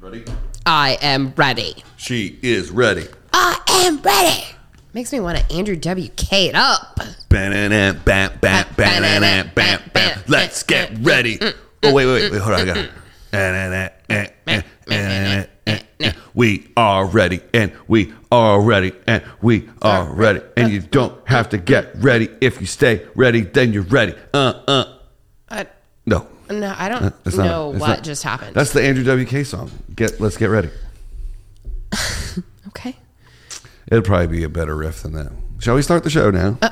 Ready? I am ready. She is ready. I am ready. Makes me want to Andrew WK it up. Ba-na-na, bam, bam, ba-na-na, bam, bam. Let's get ready. Oh, wait, wait, wait. Hold on. I got it. Na-na-na, eh, eh, na-na-na, eh, eh. We are ready, and we are ready, and we are ready. And you don't have to get ready. If you stay ready, then you're ready. Uh, uh. I, No. No, I don't It's not- know it's what not- just happened. That's the Andrew WK song. Get let's get ready. okay. It'll probably be a better riff than that. Shall we start the show now? Uh,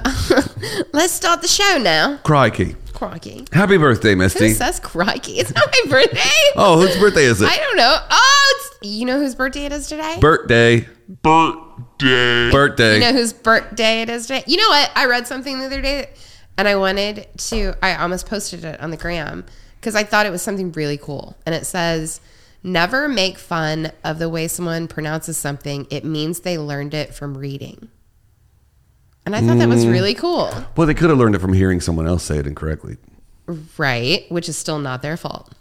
let's start the show now. Crikey. Crikey. Happy birthday, Misty. Who says crikey? It's not my birthday. Oh, whose birthday is it? I don't know. Oh, it's, you know whose birthday it is today? birthday. Birthday. Birthday. You know whose birthday it is today? You know what? I read something the other day and I wanted to, I almost posted it on the gram because I thought it was something really cool. And it says, never make fun of the way someone pronounces something. It means they learned it from reading. And I thought that Mm. was really cool. well, they could have learned it from hearing someone else say it incorrectly. Right. Which is still not their fault.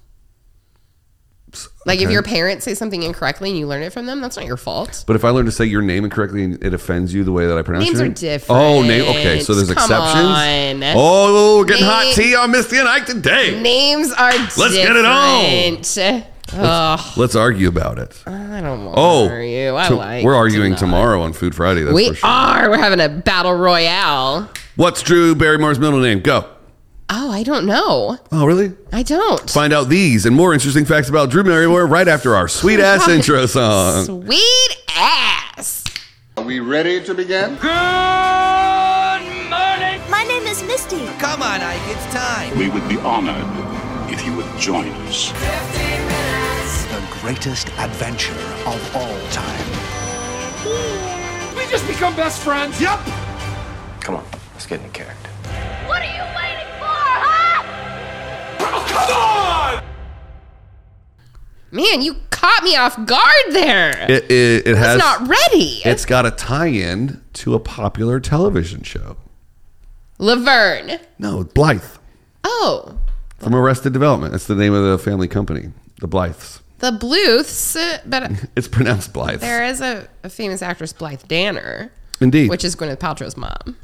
Like if Okay. your parents say something incorrectly and you learn it from them, that's not your fault. But if I learn to say your name incorrectly and it offends you the way that I pronounce it. Names your are name- different. Oh, name. Okay, so there's Come exceptions. on. Oh, we're getting hot Name- tea on Misty and Ike today. Names are different. Let's get it on. Ugh, Let's argue about it. I don't want Oh, to argue. I to- like we're to arguing not. tomorrow on Food Friday. That's We for sure. are. We're having a battle royale. What's Drew Barrymore's middle name? Go. Oh, I don't know. Oh, really? I don't. Find out these and more interesting facts about Drew Barrymore right after our sweet ass intro song. Sweet ass. Are we ready to begin? Good morning. My name is Misty. Come on, Ike, it's time. We would be honored if you would join us. The greatest adventure of all time. We just become best friends. Yep. Come on, let's get in character. What are you waiting for, huh? Man, you caught me off guard there. It, it, it has. was not ready. It's got a tie-in to a popular television show. Laverne. No, Blythe Oh, from Arrested Development. That's the name of the family company, the Blythes. the Bluths. uh, But It's pronounced Blythe. there is a, a famous actress, Blythe Danner, Indeed. which is Gwyneth Paltrow's mom.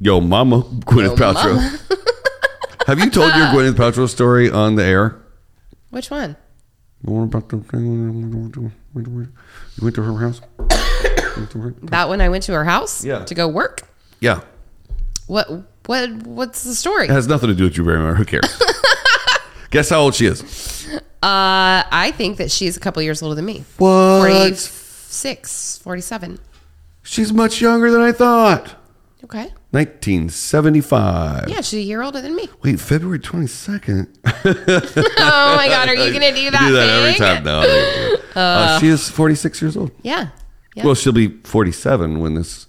Yo, mama, Gwyneth Yo, Paltrow. mama. Have you told your Gwyneth Paltrow story on the air? Which one? The one about the thing you went to her house. That when I went to her house Yeah. to go work. Yeah, What what what's the story? it has nothing to do with Drew Barrymore. Who cares? Guess how old she is? Uh, I think that she's a couple years older than me. What? 46, 47. She's much younger than I thought. Okay. 1975. Yeah, she's a year older than me. Wait, February 22nd. Oh my god, are you gonna do that? do that every thing? time now. Uh, she is 46 years old. Yeah. Yeah. Well, she'll be 47 when this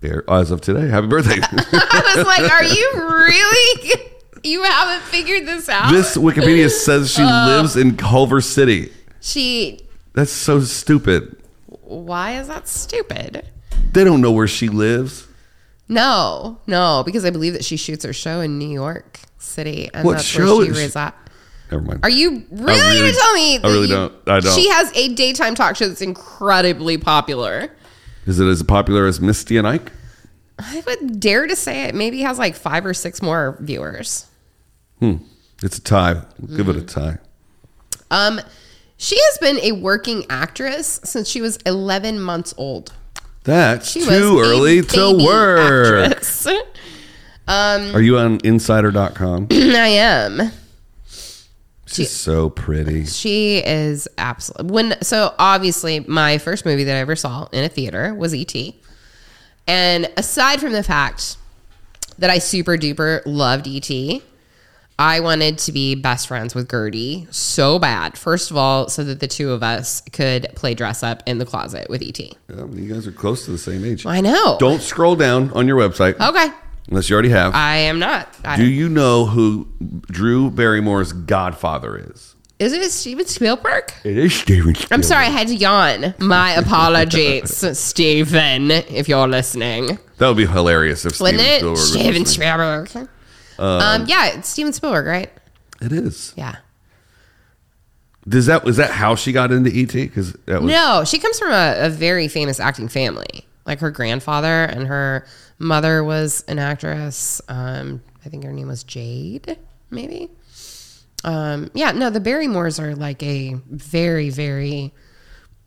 air as of today. Happy birthday. I was like, are you really? You haven't figured this out? this Wikipedia says she lives in Culver City. she. That's so stupid. Why is that stupid? They don't know where she lives. No, no, because I believe that she shoots her show in New York City, and What that's show where she is she- resides. Never mind. Are you really, really- gonna tell me? I that really you- don't. I don't. She has a daytime talk show that's incredibly popular. Is it as popular as Misty and Ike? I would dare to say it maybe has like five or six more viewers. Hmm. It's a tie. We'll give it a tie. Um, she has been a working actress since she was 11 months old. That's She too early to work. actress. Um, Are you on insider.com? I am. She's so pretty. She is absolutely when so obviously my first movie that I ever saw in a theater was E.T. And aside from the fact that I super duper loved E.T., I wanted to be best friends with Gertie so bad. First of all, so that the two of us could play dress up in the closet with E.T. Yeah, you guys are close to the same age. I know. Don't scroll down on your website Okay. unless you already have. I am not. I, Do you know who Drew Barrymore's godfather is? is it Steven Spielberg? It is Steven I'm sorry, I had to yawn. My apologies, Steven, if you're listening. That would be hilarious if Steven Wouldn't it? Spielberg Steven. Spielberg. Um, yeah, it's Steven Spielberg, right? It is. Yeah. Does that was that how she got into ET? Because that was No, she comes from a, a very famous acting family. Like her grandfather and her mother was an actress. Um, I think her name was Jaid, maybe. Um, yeah, no, the Barrymores are like a very, very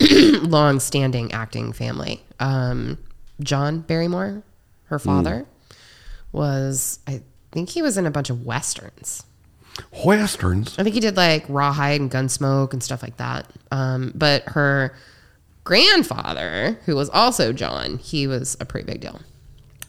long-standing acting family. Um, John Barrymore, her father, was I think he was in a bunch of westerns. westerns. I think he did like Rawhide and Gunsmoke and stuff like that. Um, but her grandfather, who was also John, he was a pretty big deal.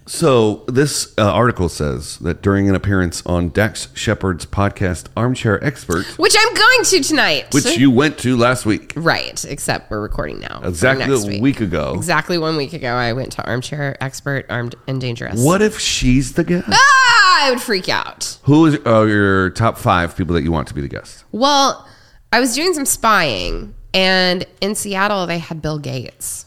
So this uh, article says that during an appearance on Dax Shepard's podcast Armchair Expert, Which I'm going to tonight. which you went to last week, right, except we're recording now. exactly a week ago. Exactly one week ago, I went to Armchair Expert, Armed and Dangerous. What if she's the guest? Ah, I would freak out. Who is uh, your top five people that you want to be the guest? Well, I was doing some spying, and in Seattle, they had Bill Gates.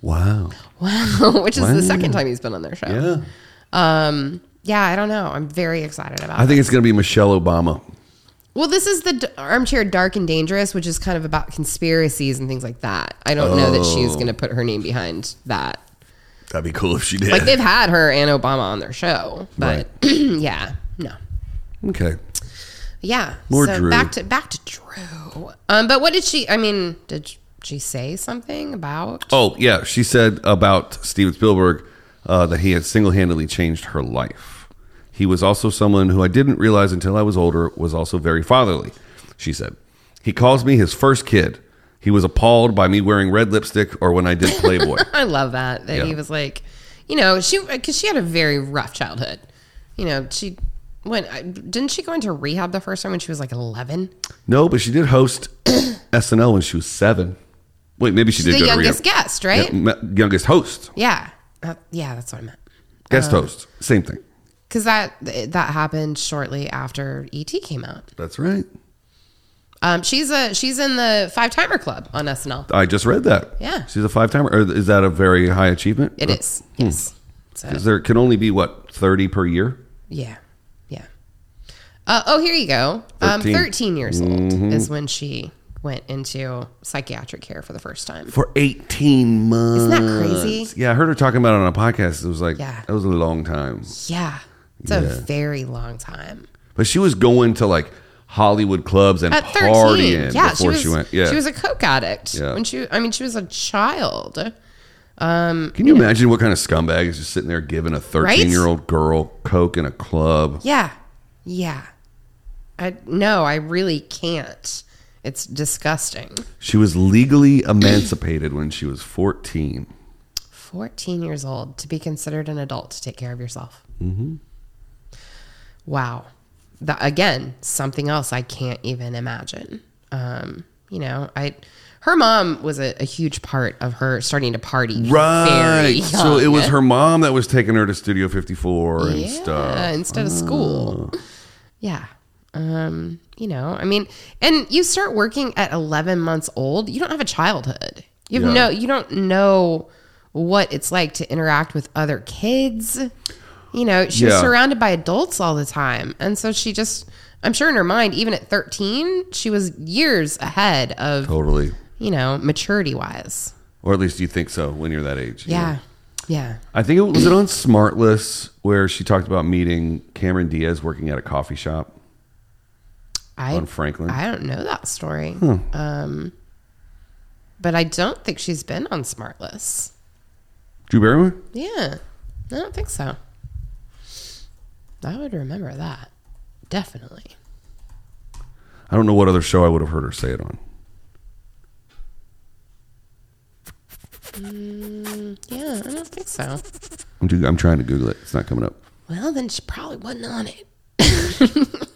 Wow. Wow, which is Wow. the second time he's been on their show. Yeah. Um, yeah, I don't know. I'm very excited about it. I it. think it's going to be Michelle Obama. Well, this is the D- Armchair Dark and Dangerous, which is kind of about conspiracies and things like that. I don't know that Oh. she's going to put her name behind that. That'd be cool if she did. Like they've had her and Obama on their show, but yeah, no, okay. yeah. More so Drew. back to back to Drew. Um, but what did she? I mean, did she say something about? Oh yeah, she said about Steven Spielberg uh, that he had single-handedly changed her life. He was also someone who I didn't realize until I was older was also very fatherly. She said, "He calls me his first kid. He was appalled by me wearing red lipstick or when I did Playboy. I love that that Yeah. he was like, you know, she because she had a very rough childhood. You know, she went I- didn't she go into rehab the first time when she was like eleven? no, but she did host SNL when she was seven. Wait, maybe she did the go to youngest rehab. guest, right? Yeah, me- youngest host, Yeah, Uh, yeah, that's what I meant. guest Uh, host, same thing. Because that that happened shortly after ET came out. That's right. Um, she's a she's in the Five Timer Club on SNL. I just read that. Yeah. she's a five-timer. Or is that a very high achievement? It is, yes. So, there can only be what thirty per year. yeah, yeah. Uh, oh, here you go. Um, 13. Thirteen years old Mhm. is when she went into psychiatric care for the first time. for 18 months. Isn't that crazy? Yeah, I heard her talking about it on a podcast. It was like, Yeah. that was a long time. Yeah, it's a very long time. But she was going to like Hollywood clubs and At partying yeah, before she she, was. went. Yeah. she was a coke addict Yeah. when she. I mean, she was a child. Um, Can you imagine what kind of scumbag is just sitting there giving a 13 year old girl Coke in a club? Yeah. Yeah. I no, I really can't. It's disgusting. She was legally emancipated when she was 14. 14 years old to be considered an adult to take care of yourself. Mm-hmm. Wow. That, again, something else I can't even imagine. Um, you know, I her mom was a, a huge part of her starting to party. very Right. So it was her mom that was taking her to Studio 54 and yeah, stuff. instead of school. Yeah. Um, you know, I mean, and you start working at 11 months old, you don't have a childhood. You have Yeah. no you don't know what it's like to interact with other kids. You know, she was Yeah. surrounded by adults all the time. And so she just I'm sure in her mind even at 13, she was years ahead of Totally. you know, maturity wise. Or at least you think so when you're that age. you know? Yeah. Yeah. I think it was it on Smartless where she talked about meeting Cameron Diaz working at a coffee shop I on Franklin. I don't know that story. Hmm. Um, but I don't think she's been on Smartless. Drew Barrymore? Yeah, I don't think so. I would remember that. Definitely. I don't know what other show I would have heard her say it on. Mm, yeah, I don't think so. I'm, do- I'm trying to Google it. It's not coming up. Well, then she probably wasn't on it.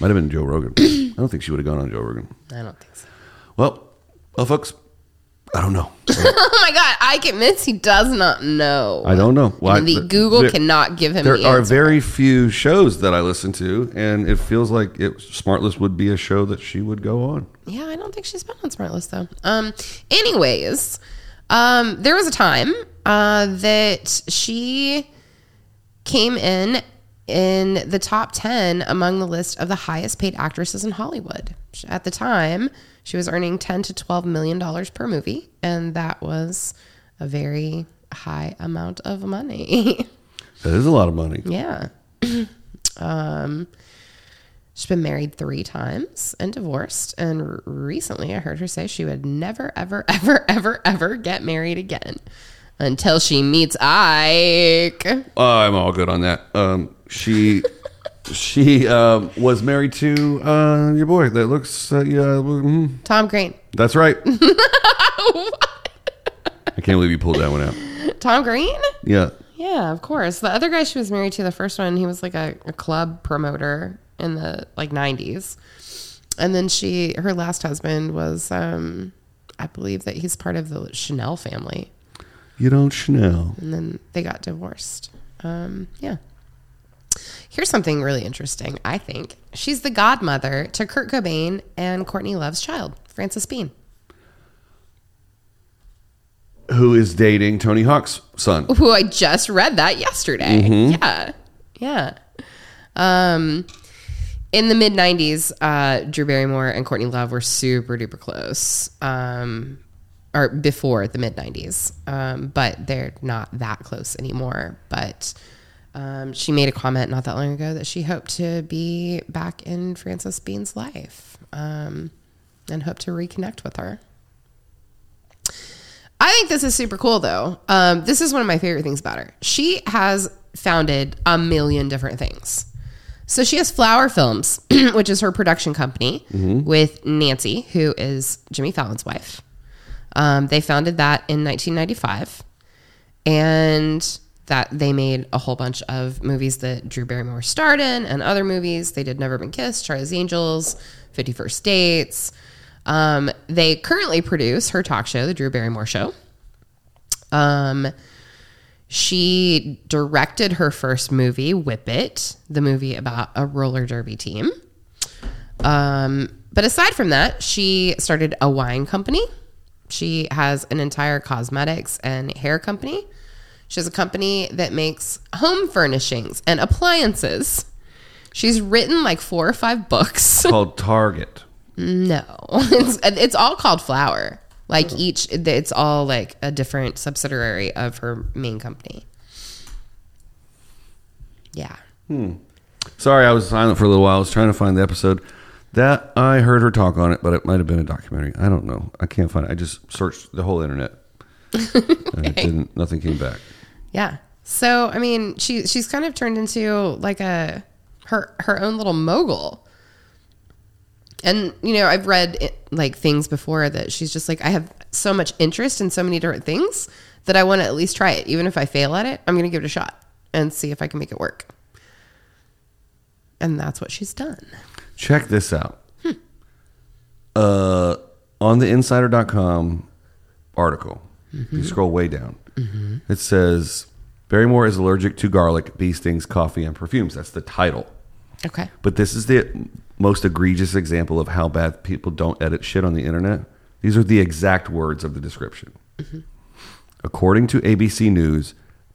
Might have been Joe Rogan. I don't think she would have gone on Joe Rogan. I don't think so. Well, well, folks, I don't know. oh my God, Ike admits he does not know. I don't know. And the th- Google there- cannot give him There the are very few shows that I listen to, and it feels like it, Smartless would be a show that she would go on. Yeah, I don't think she's been on Smartless though. Um, anyways, um, there was a time uh, that she came in in the top ten among the list of the highest paid actresses in Hollywood. At the time, she was earning 10 to 12 million dollars per movie, and that was a very high amount of money. That is a lot of money. yeah. um, she's been married three times and divorced. And recently, I heard her say she would never, ever, ever, ever, ever get married again until she meets Ike. I'm all good on that. Um, she she um, was married to uh, your boy that looks. Uh, yeah, mhm. Tom Green. that's right. I can't believe you pulled that one out. Tom Green? Yeah. Yeah, of course. The other guy she was married to, the first one, he was like a, a club promoter in the like '90s, and then she, her last husband was, um, I believe that he's part of the Chanel family, You don't Chanel. and then they got divorced. Um, yeah. Here's something really interesting. I think she's the godmother to Kurt Cobain and Courtney Love's child, Frances Bean. Who is dating Tony Hawk's son? who I just read that yesterday. Mm-hmm. Yeah. Yeah. Um, in the mid 90s, uh, Drew Barrymore and Courtney Love were super duper close. Um, or before the mid 90s. Um, but they're not that close anymore. But um, she made a comment not that long ago that she hoped to be back in Frances Bean's life um, and hoped to reconnect with her. I think this is super cool though. Um, this is one of my favorite things about her. She has founded a million different things. So she has Flower Films, which is her production company with Nancy, who is Jimmy Fallon's wife. Um, they founded that in 1995, and that they made a whole bunch of movies that Drew Barrymore starred in, and other movies. They did Never Been Kissed, Charlie's Angels, Fifty First Dates. Um, they currently produce her talk show, The Drew Barrymore Show. Um, she directed her first movie, Whip It, the movie about a roller derby team. Um, but aside from that, she started a wine company. She has an entire cosmetics and hair company. She has a company that makes home furnishings and appliances. She's written like four or five books. Called Target. No, it's it's all called Flower. Like each, it's all like a different subsidiary of her main company. Yeah. Hmm. Sorry, I was silent for a little while. I was trying to find the episode. That I heard her talk on it, but it might have been a documentary. I don't know. I can't find it. I just searched the whole internet. and it didn't nothing came back. Yeah. So I mean, she she's kind of turned into like a her her own little mogul. And you know, I've read it, like things before that she's just like I have so much interest in so many different things that I want to at least try it. Even if I fail at it, I'm going to give it a shot and see if I can make it work. And that's what she's done. Check this out. Uh, on the insider.com article, you scroll way down. It says Barrymore is allergic to garlic, bee stings, coffee, and perfumes. That's the title. Okay. But this is the most egregious example of how bad people don't edit shit on the internet. These are the exact words of the description. According to ABC News,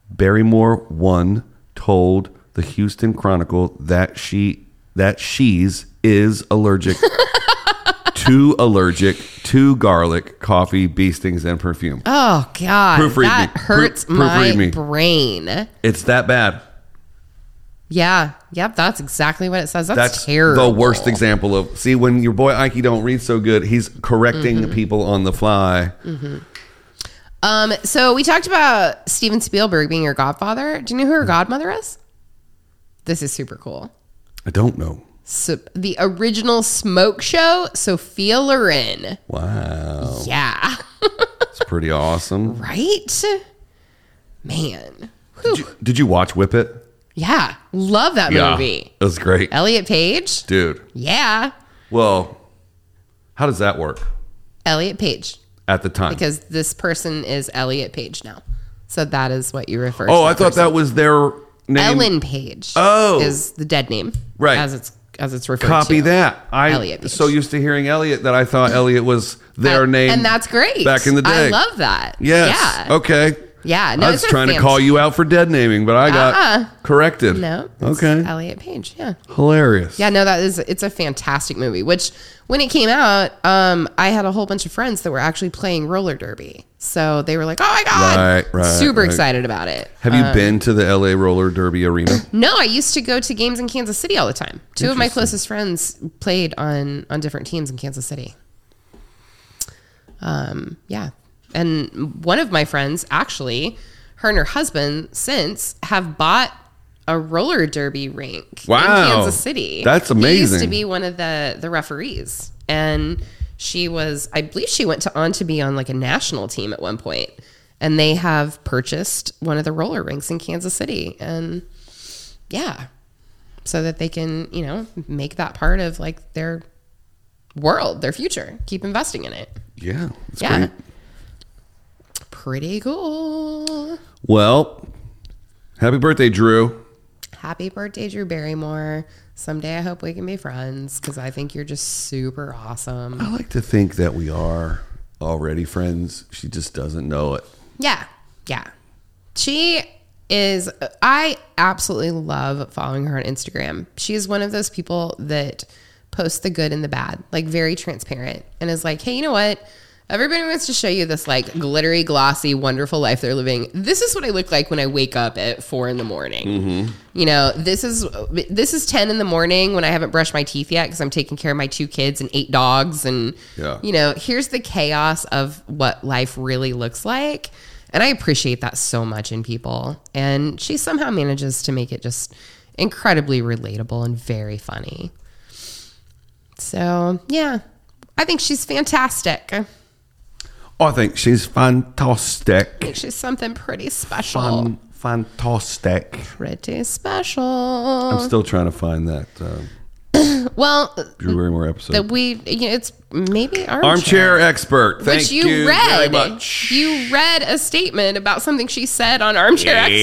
Barrymore one told the Houston Chronicle that she that she's is allergic to allergic to garlic, coffee, bee stings, and perfume. Oh God, Proofread that me. hurts Proof- my me. brain. It's that bad. Yeah, yep, that's exactly what it says. That's, That's terrible. the worst example of see when your boy Ike don't read so good, he's correcting Mm-hmm. people on the fly. Um, so we talked about Steven Spielberg being your godfather. Do you know who her godmother is? This is super cool. I don't know. So, the original Smoke Show, Sophia Loren. Wow, Yeah, it's pretty awesome. right, man. Did you, did you watch Whip It? Yeah, love that movie. it was great, Elliot Page. dude. Yeah, Well, how does that work Elliot Page. at the time? Because this person is Elliot Page now. So that is what you refer oh, to. oh, I thought that was their name. Ellen Page. Oh. is the dead name, Right. As it's as it's referred Copy to. that. I Elliot Page. so used to hearing Elliot that I thought Elliot was their Uh, name, and that's great. back in the day. I love that. Yes. Yeah. Okay. Yeah, no, I was trying to call you out for dead naming, but I got Uh-uh. corrected. No, it's Okay. Elliot Page. Yeah, Hilarious. yeah. No, that is it's a fantastic movie. Which when it came out, um, I had a whole bunch of friends that were actually playing roller derby, so they were like, "Oh my god!" Right, right, Super right. excited about it. Have you Um, been to the LA Roller Derby arena? No, I used to go to games in Kansas City all the time. Two of my Interesting. closest friends played on on different teams in Kansas City. Um, yeah, and one of my friends actually, her and her husband since have bought a roller derby rink Wow. in Kansas City. That's amazing. He used to be one of the the referees, and she was, I believe, she went to on to be on like a national team at one point, and they have purchased one of the roller rinks in Kansas City, and yeah, so that they can you know make that part of like their world, their future, keep investing in it. Yeah, Yeah. great. Pretty cool. Well, happy birthday, Drew. Happy birthday, Drew Barrymore. Someday I hope we can be friends because I think you're just super awesome. I like to think that we are already friends. She just doesn't know it. Yeah. Yeah. She is, I absolutely love following her on Instagram. She is one of those people that posts the good and the bad, like very transparent, and is like, hey, you know what? Everybody wants to show you this like glittery, glossy, wonderful life they're living. This is what I look like when I wake up at four in the morning. Mm-hmm. You know, this is this is ten in the morning when I haven't brushed my teeth yet because I'm taking care of my two kids and eight dogs, and Yeah. you know, here's the chaos of what life really looks like. And I appreciate that so much in people. And she somehow manages to make it just incredibly relatable and very funny. So, yeah, I think she's fantastic. I think she's fantastic. I think she's something pretty special. Fun, fantastic. Pretty special. I'm still trying to find that uh, well, Drew Barrymore episode. that we, you know, it's maybe armchair. Armchair expert. Thank Which you, you read. very much. You read a statement about something she said on Armchair Expert.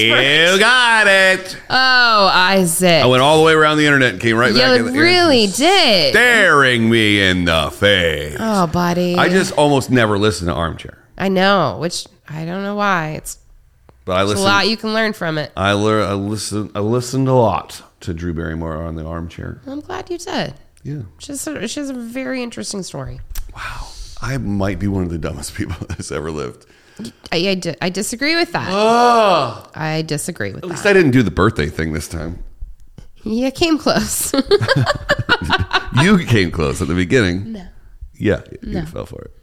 You got it. Oh, Isaac. I went all the way around the internet and came right back. you in the- really did. staring me in the face. Oh, buddy. I just almost never listen to Armchair, I know, which I don't know why. It's, but I listen a lot you can learn from it. I learn. I listen. I listened a lot to Drew Barrymore on the Armchair. I'm glad you did. Yeah. She's a, she has a very interesting story. Wow. I might be one of the dumbest people that's ever lived. I, I, di- I disagree with that. Oh. I disagree with At least. I didn't do the birthday thing this time. You came close. You came close at the beginning. No. Yeah, you fell for it.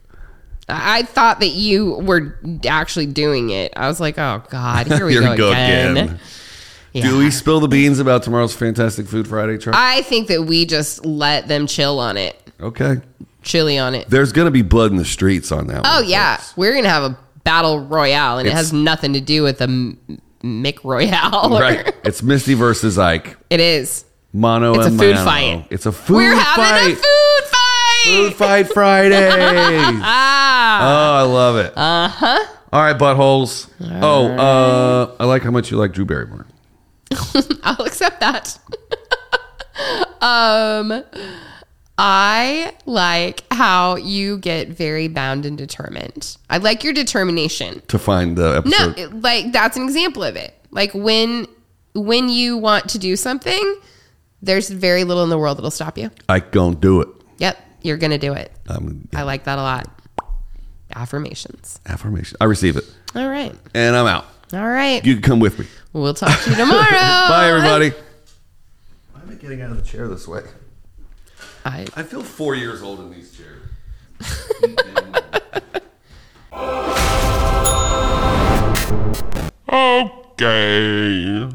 I thought that you were actually doing it. I was like, oh God, here we Here go, we go again. again. Yeah. Do we spill the beans about tomorrow's Fantastic Food Friday, Charlie? I think that we just let them chill on it, okay. chilly on it. There's going to be blood in the streets on that Oh one. yeah, folks. we're gonna have a battle royale, and it has nothing to do with the M- Mick Royale. or- Right. It's Misty versus Ike. It is. Mono It's a and food mano. fight. It's a food We're having fight. a food fight. Food Fight Friday. oh, Ah. I love it. Uh huh. All right, buttholes. Oh, uh, I like how much you like Drew Barrymore. I'll accept that. um, I like how you get very bound and determined. I like your determination. To find the No, episode. it- like that's an example of it. Like when when you want to do something, there's very little in the world that'll stop you. I don't do it. Yep, you're gonna do it. Um, I like that a lot. Affirmations. affirmation. I receive it. All right. And I'm out. All right. You can come with me. we'll talk to you tomorrow. Bye, everybody. Why am I getting out of the chair this way? I, I feel four years old in these chairs. Okay.